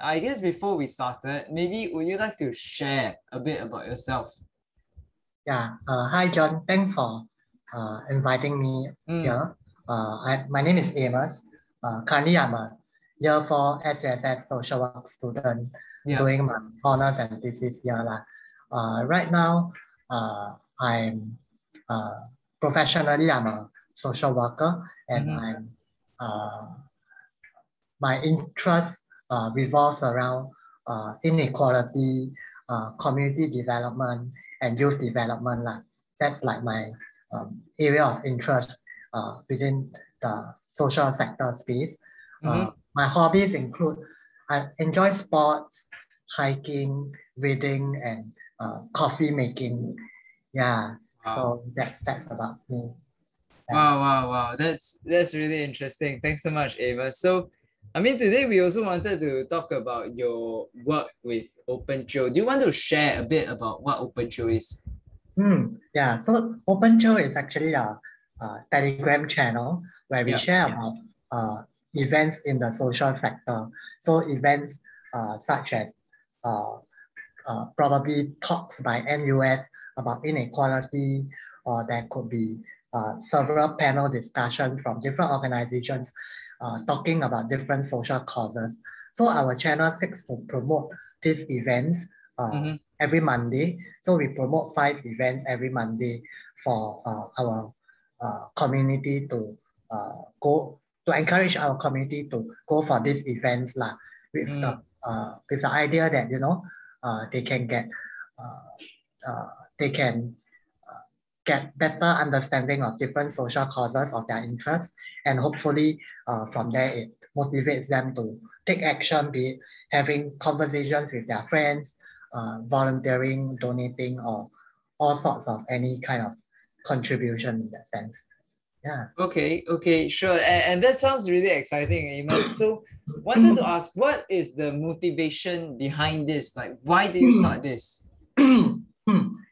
I guess before we started, maybe would you like to share a bit about yourself? Yeah. Uh, hi, John. Thanks for uh, inviting me Mm. here. Uh, I, my name is Amos. Uh, currently, I'm a year four SUSS social work student Yeah. doing my honors and thesis year. lah. Uh, right now, uh, I'm uh, professionally, I'm a social worker and Mhm. I'm uh, my interest uh, revolves around uh, inequality, uh, community development, and youth development. lah. That's like my um, area of interest uh, within the social sector space. Uh, my hobbies include I enjoy sports, hiking, reading, and uh, coffee making. Yeah, wow. so that's that's about me. Wow, wow, wow. That's that's really interesting. Thanks so much, Ava. So, I mean, today we also wanted to talk about your work with OpenJio. Do you want to share a bit about what OpenJio is? Hmm. Yeah, so OpenJio is actually a, a Telegram channel where we Yeah, share about uh, events in the social sector. So events uh, such as uh, uh, probably talks by NUS about inequality, or there could be uh, several panel discussions from different organizations uh, talking about different social causes. So our channel seeks to promote these events uh, Mhm. every Monday. So we promote five events every Monday for uh, our uh, community to uh, go to encourage our community to go for these events lah, with the uh, with the idea that you know uh, they can get uh, uh, they can get better understanding of different social causes of their interests and hopefully uh, from there it motivates them to take action be it having conversations with their friends uh, volunteering donating or all sorts of any kind of contribution in that sense yeah Okay, okay, sure. And, and that sounds really exciting, Amos. So, wanted to ask, what is the motivation behind this? Like, why did you start this?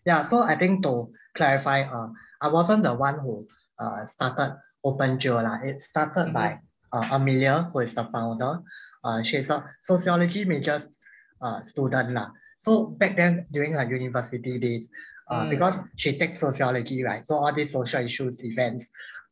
yeah, so I think to clarify, uh, I wasn't the one who uh, started OpenJio. lah. It started by uh, Amelia, who is the founder. Uh, she's a sociology major uh, student. lah. So back then, during her university days, uh, Mm. because she takes sociology, right? So all these social issues, events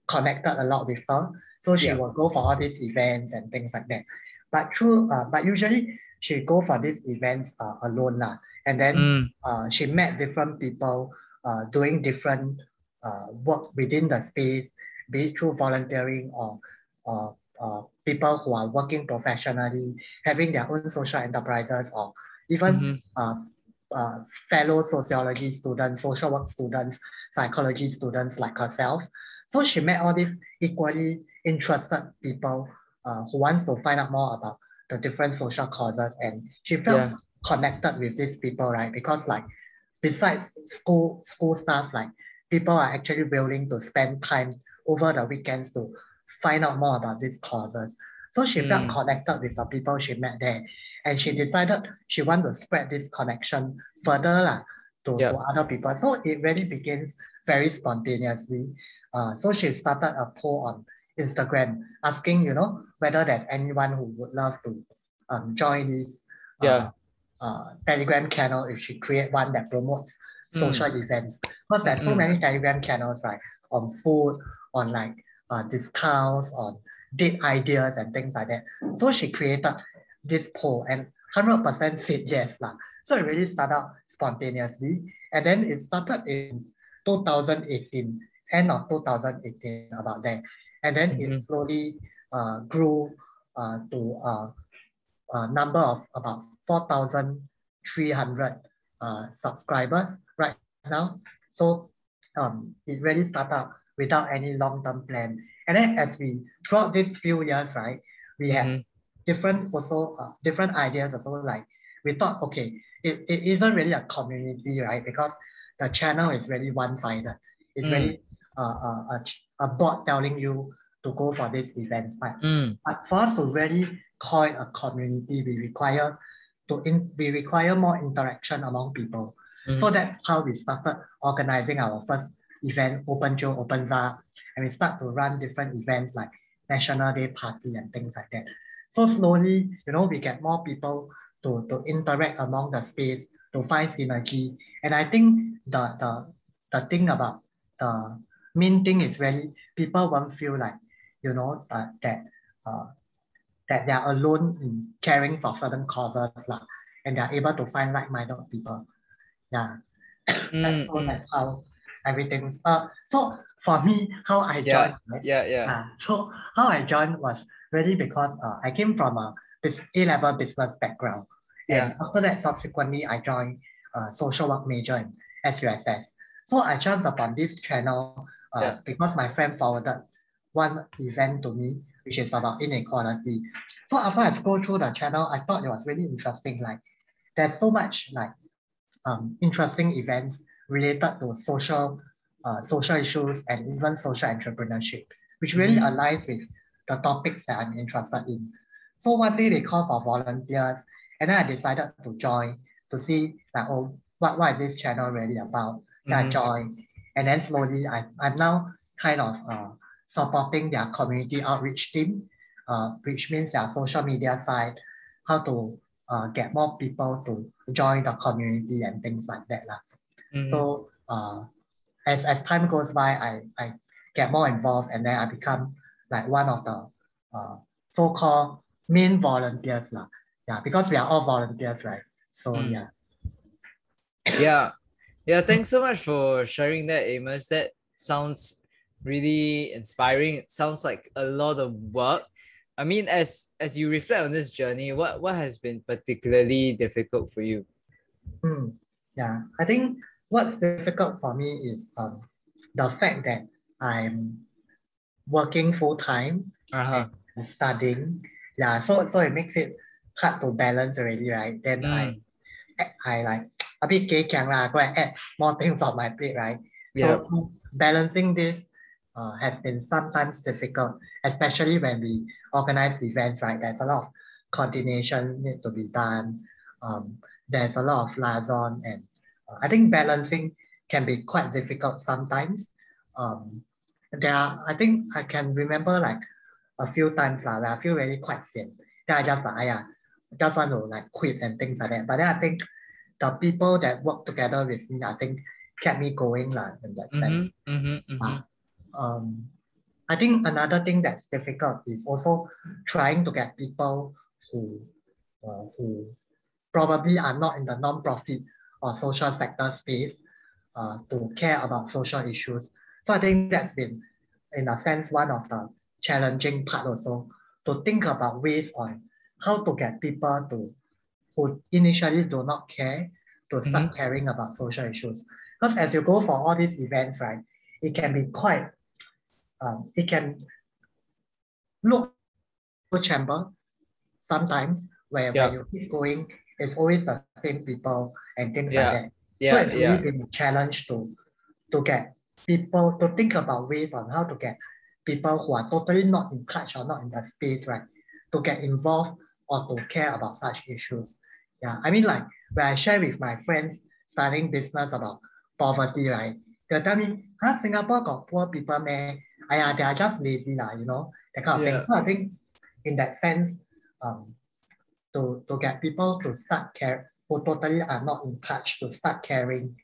connected a lot with her. So she Yeah. will go for all these events and things like that. But through, uh, but usually she go for these events uh, alone. lah. And then Mm. uh, she met different people uh, doing different uh, work within the space, be it through volunteering or uh, uh, people who are working professionally, having their own social enterprises, or even Mhm. uh, uh, fellow sociology students, social work students, psychology students like herself. So she met all these equally interested people uh, who wants to find out more about the different social causes, and she felt Yeah. connected with these people, right? Because like besides school school stuff, like people are actually willing to spend time over the weekends to find out more about these causes. So she felt Mm. connected with the people she met there, and she decided she wanted to spread this connection further lah, to, Yeah. to other people. So it really begins very spontaneously. Uh, so she started a poll on Instagram asking, you know, whether there's anyone who would love to um, join this uh, Yeah. uh, Telegram channel if she create one that promotes social events. Because there's so Mm. many Telegram channels, right, on food, on like uh, discounts, on date ideas and things like that. So she created this poll and 100% said yes. lah. So it really started out spontaneously. And then it started in 2018, end of 2018, about that. And then Mhm. it slowly uh, grew uh, to uh, a number of about 4,300 uh, subscribers right now. So um, it really started without any long-term plan. And then as we, throughout these few years, right, we had Mhm. different also, uh, different ideas also like, we thought, okay, it, it isn't really a community, right? Because the channel is really one-sided. It's Mm. really uh, uh, a, ch- a board telling you to go for this event, right? Mm. But for us to really call it a community, we require to in, we require more interaction among people. So that's how we started organizing our first event, OpenJio Opens Up, and we start to run different events like National Day Party and things like that. So slowly, you know, we get more people to, to interact among the space to find synergy. And I think the, the, the thing about the main thing is really people won't feel like, you know, uh, that uh, that they are alone in caring for certain causes lah, and they are able to find like-minded people. Yeah. Mm, so mm. that's how everything's uh so for me how I Yeah, joined right? yeah, yeah. Ah, so how I joined was really because uh, I came from a A-level business background. And Yeah. after that, subsequently, I joined uh, social work major in SUSS. So I chanced upon this channel uh, Yeah. because my friend forwarded one event to me, which is about inequality. So after I scrolled through the channel, I thought it was really interesting. Like there's so much like um, interesting events related to social uh, social issues and even social entrepreneurship, which really Mhm. aligns with the topics that I'm interested in. So one day they call for volunteers, and then I decided to join to see like oh what, what is this channel really about? Then I Mhm. joined, and then slowly I, I'm now kind of uh, supporting their community outreach team, uh, which means their social media side, how to uh, get more people to join the community and things like that. lah. Mhm. So uh, as, as time goes by, I, I get more involved and then I become like one of the uh, so-called main volunteers. lah. Yeah, because we are all volunteers, right? So Mm. yeah. yeah yeah thanks so much for sharing that amos that sounds really inspiring it sounds like a lot of work i mean as as you reflect on this journey what what has been particularly difficult for you Mm, yeah, I think what's difficult for me is um, the fact that I'm working full time uh-huh and studying. Yeah, so so it makes it hard to balance already, right? Then I Mm. I like a bit gay lah, go and add more things on my plate, right? yeah So balancing this uh, has been sometimes difficult, especially when we organize events, right? There's a lot of coordination need to be done. Um, there's a lot of liaison and uh, I think balancing can be quite difficult sometimes. Um, there are, I think I can remember like a few times lah, where I feel really quite sian. Then I just like, yeah, just want to like quit and things like that. But then I think the people that work together with me, I think kept me going lah in that sense. mm-hmm, mm-hmm, mm-hmm. Um, I think another thing that's difficult is also trying to get people who uh, who probably are not in the non-profit or social sector space uh, to care about social issues. So I think that's been, in a sense, one of the challenging part also to think about ways on how to get people to who initially do not care to start caring about social issues. Because as you go for all these events, right, it can be quite, um, it can look chamber sometimes where Yeah. when you keep going, it's always the same people and things Yeah. like that. so it's yeah really been a challenge to to get people to think about ways on how to get people who are totally not in touch or not in the space, right, to get involved or to care about such issues. Yeah, I mean, like when I share with my friends starting business about poverty, right, they'll tell me, huh, Singapore got poor people, man. They are just lazy, lah, you know, that kind of Yeah. thing. So I think in that sense, um, to, to get people to start care, who totally are not in touch, to start caring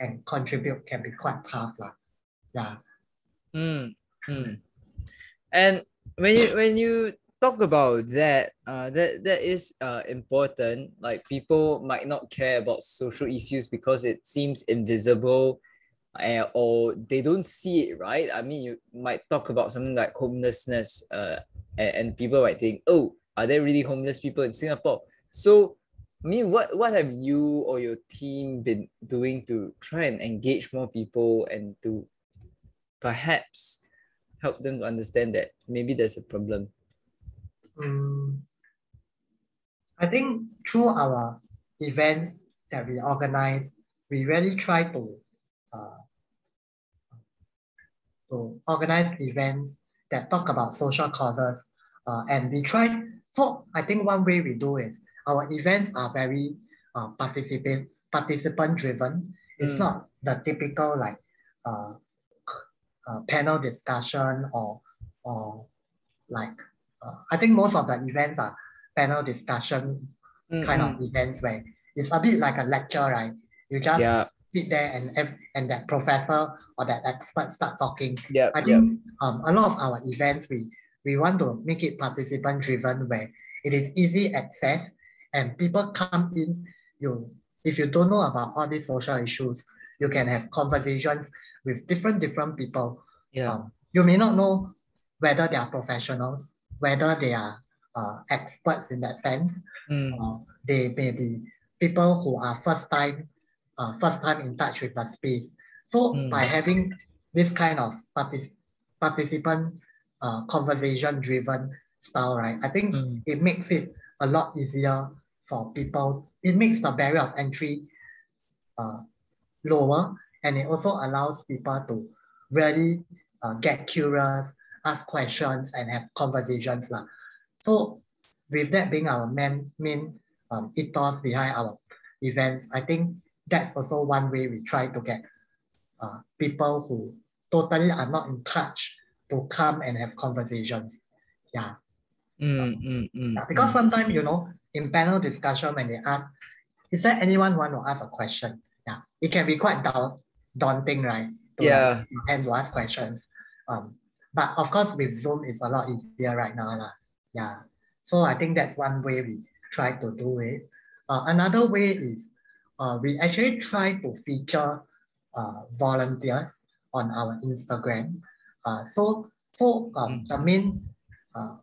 and contribute can be quite tough, lah. Yeah. Mm, mm. And when you when you talk about that, uh, that that is uh important. Like people might not care about social issues because it seems invisible, uh, or they don't see it. Right? I mean, you might talk about something like homelessness, uh, and, and people might think, oh, are there really homeless people in Singapore? So. I mean, what, what have you or your team been doing to try and engage more people and to perhaps help them to understand that maybe there's a problem. Mm, I think through our events that we organize, we really try to uh, to organize events that talk about social causes, uh, and we try. So I think one way we do is our events are very uh, participant participant driven. It's Mm. not the typical like uh, uh, panel discussion or or like uh, I think most of the events are panel discussion Mm, kind mm. of events where it's a bit like a lecture, right? You just Yeah. Sit there and and that professor or that expert start talking. Yeah, I Yep. think um, a lot of our events we we want to make it participant driven where it is easy access and people come in. You if you don't know about all these social issues, you can have conversations with different different people. Yeah. Um, you may not know whether they are professionals, whether they are uh, experts in that sense. Mm, Uh, they may be people who are first time, uh, first time in touch with the space. So Mm. by having this kind of partic- participant uh, conversation driven style, right? I think Mm. it makes it a lot easier for people. It makes the barrier of entry uh, lower, and it also allows people to really uh, get curious, ask questions, and have conversations. lah. So with that being our main, main um, ethos behind our events, I think that's also one way we try to get uh, people who totally are not in touch to come and have conversations. Yeah. mm, mm, mm, Yeah, because mm. sometimes, you know, in panel discussion, when they ask, is there anyone want to ask a question? Yeah, it can be quite daun- daunting, right? To Yeah. Like, and to ask questions. Um, but of course, with Zoom, it's a lot easier right now. lah. Yeah. So I think that's one way we try to do it. Uh, another way is uh, we actually try to feature uh, volunteers on our Instagram. Uh, so so um, Mm. the main uh,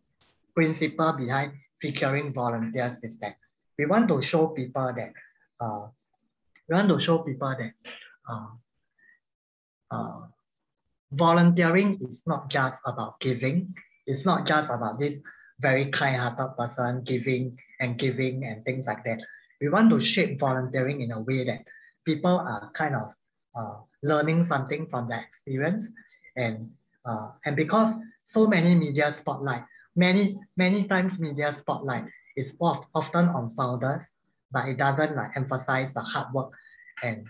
principle behind featuring volunteers is that we want to show people that uh, we want to show people that uh, uh, volunteering is not just about giving. It's not just about this very kind-hearted person giving and giving and things like that. We want to shape volunteering in a way that people are kind of uh, learning something from their experience and uh, and because so many media spotlight many many times media spotlight is of, often on founders but it doesn't like emphasize the hard work and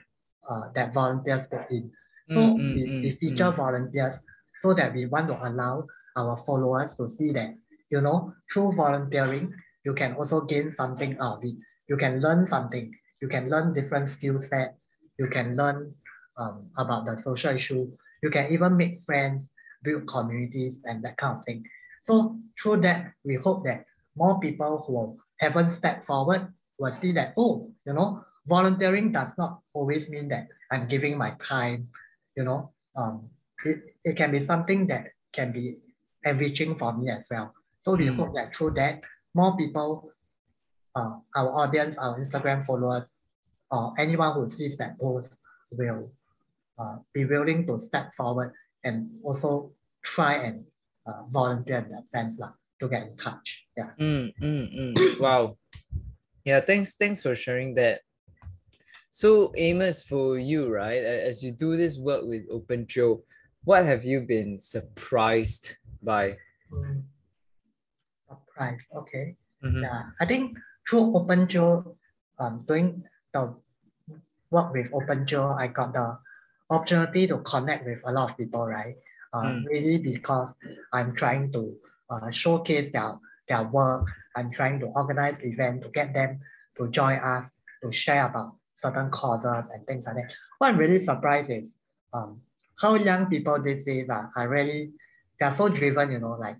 uh, that volunteers put in so Mm, mm, we, mm, we feature mm. volunteers so that we want to allow our followers to see that you know through volunteering you can also gain something out of it you can learn something. You can learn different skill set. You can learn um, about the social issue. You can even make friends build communities and that kind of thing. So through that we hope that more people who haven't stepped forward will see that oh you know volunteering does not always mean that i'm giving my time you know. Um, it, it can be something that can be enriching for me as well. So we Mm. hope that through that more people uh, our audience our instagram followers or anyone who sees that post will uh, be willing to step forward and also try and uh, volunteer in that sense lah, to get in touch. Yeah. Mm, mm, mm. Wow. Yeah, thanks, thanks for sharing that. So Amos, for you, right, as you do this work with OpenJio, what have you been surprised by? Surprised, Surprise. Okay. Mhm. Yeah. I think through OpenJio, um, doing the work with OpenJio, I got the opportunity to connect with a lot of people, right? Uh, Mm. Really because I'm trying to uh, showcase their, their work. I'm trying to organize event to get them to join us, to share about certain causes and things like that. What I'm really surprised is um, how young people these days are, are really, they're so driven, you know, like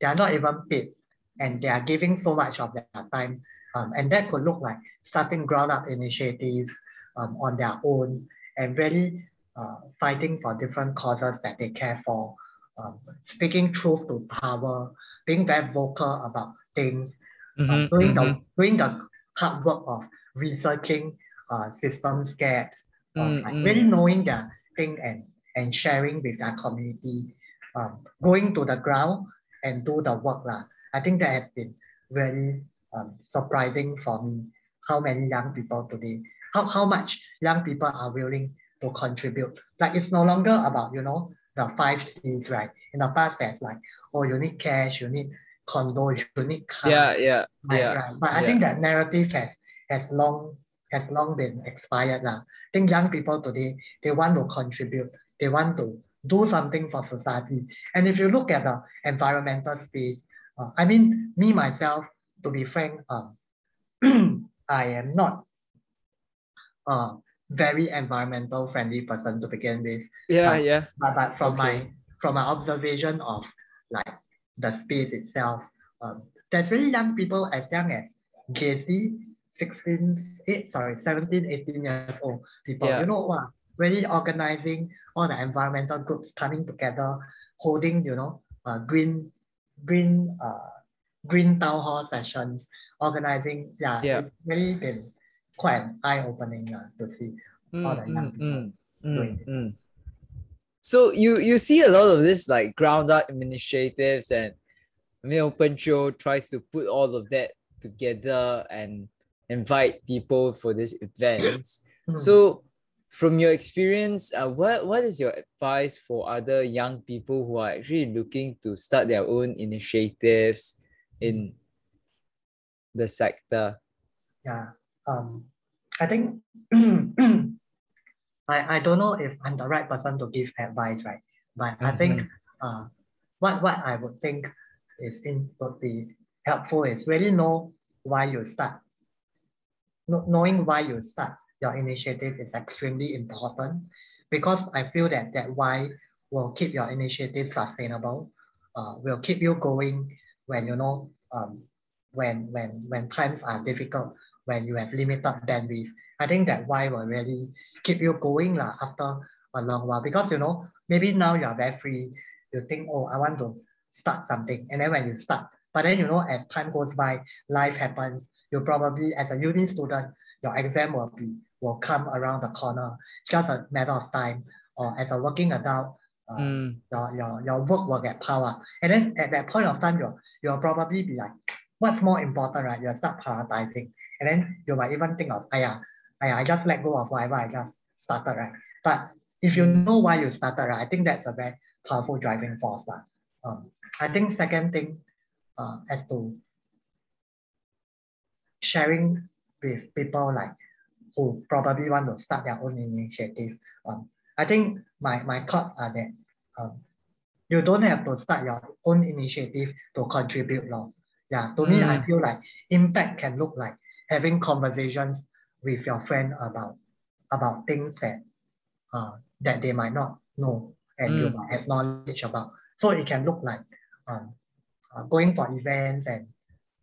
they are not even paid and they are giving so much of their time. Um, and that could look like starting ground up initiatives um, on their own and really uh, fighting for different causes that they care for, um, speaking truth to power, being very vocal about things, uh, Mhm, doing, mhm. the, doing the hard work of researching uh, systems gaps, of Mm, like mm. really knowing their thing and, and sharing with their community, um, going to the ground and do the work. Lah. I think that has been really um, surprising for me, how many young people today, how, how much young people are willing to contribute. Like it's no longer about, you know, the five C's, right? In the past, there's like, oh, you need cash, you need condo, you need car. Yeah, yeah, Right, yeah. right. But I yeah. think that narrative has has long has long been expired. lah. I think young people today they want to contribute. They want to do something for society. And if you look at the environmental space, Uh, I mean, me myself, to be frank, um, I am not a very environmental friendly person to begin with. Yeah, but, yeah. But, but from Okay. my from my observation of like the space itself, um, there's really young people as young as JC, 16, eight, sorry, 17, 18 years old people. Yeah. You know what? Really organizing all the environmental groups coming together, holding, you know, uh, green, green, uh, green town hall sessions, organizing. Yeah, Yeah. it's really been quite eye-opening uh, to see all the Mm, young mm, people. mm, mm, doing this. mm. So you you see a lot of this like ground up initiatives and I mean Open Show tries to put all of that together and invite people for these events. Mm. So from your experience, uh, what what is your advice for other young people who are actually looking to start their own initiatives in the sector? Yeah. Um, I think I, I don't know if I'm the right person to give advice, right? But I think uh, what what I would think is in would be helpful is really know why you start. Kno- knowing why you start your initiative is extremely important because I feel that that why will keep your initiative sustainable, uh, will keep you going when you know um, when when when times are difficult, when you have limited bandwidth. I think that why will really keep you going lah after a long while because you know maybe now you are very free. You think oh I want to start something and then when you start, but then you know as time goes by, life happens. You probably as a uni student, your exam will be will come around the corner. It's just a matter of time. Or as a working adult, uh, Mm, your, your, your work will get power. And then at that point of time, you'll, you'll probably be like, what's more important, right? You'll start prioritizing. And then you might even think of, yeah, I just let go of whatever I just started, right? But if you know why you started, right, I think that's a very powerful driving force. lah. Um, I think second thing, uh, as to sharing with people like who probably want to start their own initiative. Um, I think my, my thoughts are that um, you don't have to start your own initiative to contribute. Lor. Yeah, to me, I Mm. feel like impact can look like having conversations with your friend about about things that uh, that they might not know and you Mm. might have knowledge about. So it can look like um, uh, going for events and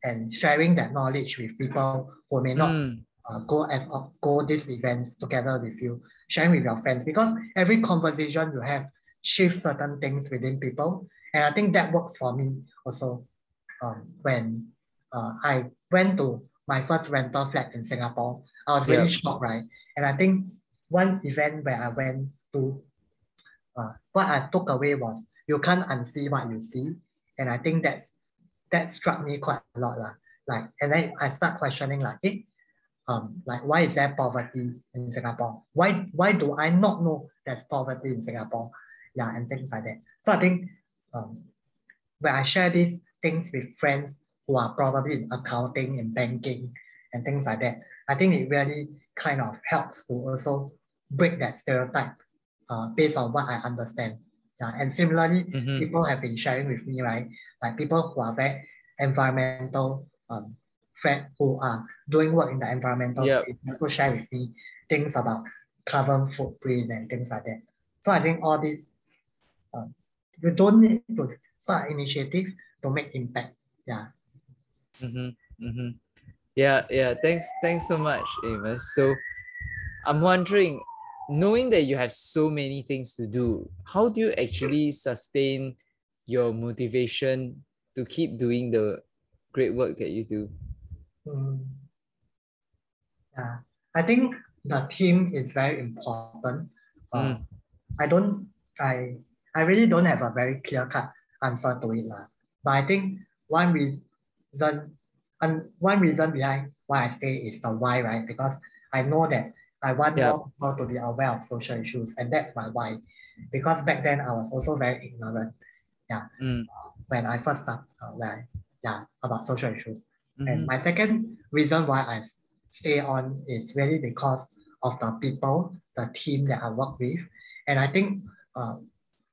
and sharing that knowledge with people who may not mm, uh, go as uh, go these events together with you, sharing with your friends because every conversation you have shifts certain things within people, and I think that works for me also. Um, when uh, I went to my first rental flat in Singapore, I was really Yeah. shocked, right? And I think one event where I went to, uh, what I took away was you can't unsee what you see, and I think that's that struck me quite a lot, lah. Like, and then I start questioning, like, eh, um, like why is there poverty in Singapore? Why why do I not know there's poverty in Singapore? Yeah, and things like that. So I think um, when I share these things with friends who are probably in accounting and banking and things like that, I think it really kind of helps to also break that stereotype uh, based on what I understand. Yeah, and similarly, mhm. people have been sharing with me, right? Like people who are very environmental um, friend who are doing work in the environmental Yep. space also share with me things about carbon footprint and things like that. So I think all this, um, you don't need to start initiative to make impact. Yeah. Mm-hmm. Mm-hmm. Yeah, yeah. Thanks, thanks so much, Amos. So I'm wondering, knowing that you have so many things to do, how do you actually sustain your motivation to keep doing the great work that you do? Mm. Yeah. I think the team is very important. Uh, Mm. I don't, I, I really don't have a very clear cut answer to it. lah. But I think one reason, and one reason behind why I stay is the why, right? Because I know that I want Yeah. more people to be aware of social issues, and that's my why. Because back then I was also very ignorant Yeah. Mm. when I first started, uh, when I, yeah, about social issues. And Mhm. my second reason why I stay on is really because of the people, the team that I work with. And I think uh,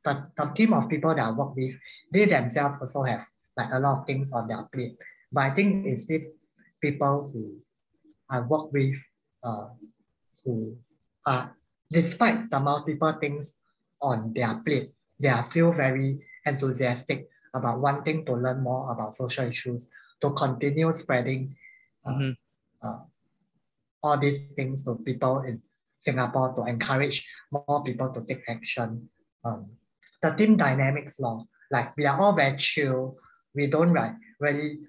the, the team of people that I work with, they themselves also have like a lot of things on their plate. But I think it's these people who I work with uh, who are, despite the multiple things on their plate, they are still very enthusiastic about wanting to learn more about social issues, to continue spreading uh, Mhm. uh, all these things to people in Singapore to encourage more people to take action. Um, the team dynamics law, like we are all very chill. We don't like really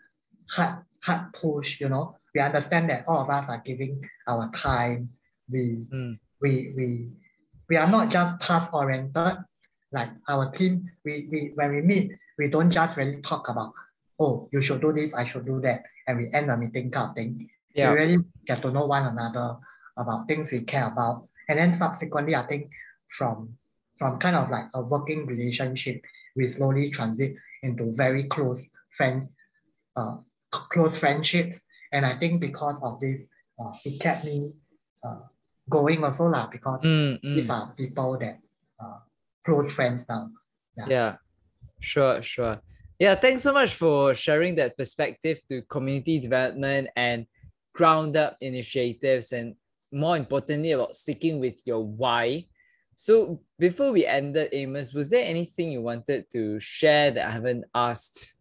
hard hard push, you know. We understand that all of us are giving our time. We Mm. we we we are not just task oriented. Like our team, we, we when we meet, we don't just really talk about, oh, you should do this, I should do that, and we end the meeting kind of thing. Yeah. We really get to know one another about things we care about. And then subsequently, I think from from kind of like a working relationship, we slowly transit into very close friend, uh, close friendships. And I think because of this, uh, it kept me uh, going also lah, because Mm, mm. these are people that uh, close friends now. Yeah, sure, sure. Yeah, thanks so much for sharing that perspective to community development and ground up initiatives, and more importantly, about sticking with your why. So, before we ended, Amos, was there anything you wanted to share that I haven't asked?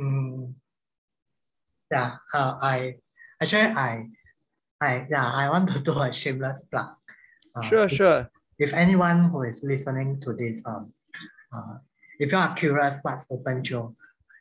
Mm, yeah, uh, I actually I I yeah I want to do a shameless plug. Uh, Sure, if, sure. if anyone who is listening to this, um, uh, if you are curious what's OpenJio,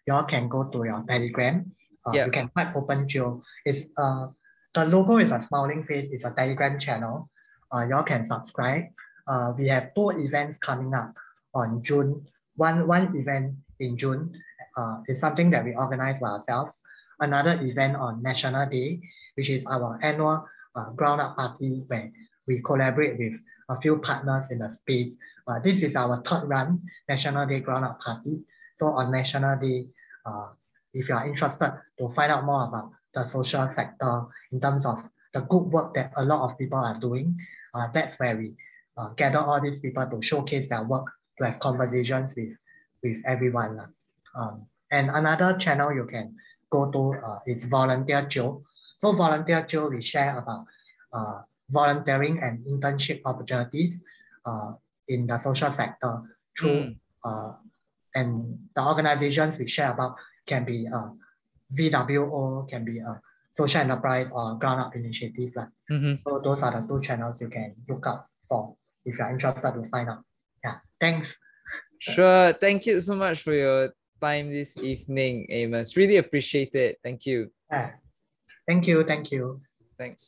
you all can go to your Telegram. Uh, Yeah. You can type OpenJio. It's uh the logo is a smiling face. It's a Telegram channel. Uh, you all can subscribe. Uh, we have two events coming up on June. One one event in June uh, is something that we organize by ourselves. Another event on National Day, which is our annual uh, ground up party where we collaborate with a few partners in the space. Uh, this is our third run National Day ground up party. So on National Day, uh, if you are interested to find out more about the social sector in terms of the good work that a lot of people are doing, uh, that's where we uh, gather all these people to showcase their work, to have conversations with, with everyone. Um, and another channel you can go to uh, is VolunteerJio. So VolunteerJio, we share about uh, volunteering and internship opportunities uh, in the social sector through Mm. uh, and the organizations we share about can be uh, VWO, can be a social enterprise or ground up initiative. Like. Mhm. So those are the two channels you can look up for if you're interested to find out. Yeah, thanks. Sure. Thank you so much for your time this evening, Amos. Really appreciate it. Thank you. Yeah. Thank you, thank you. Thanks.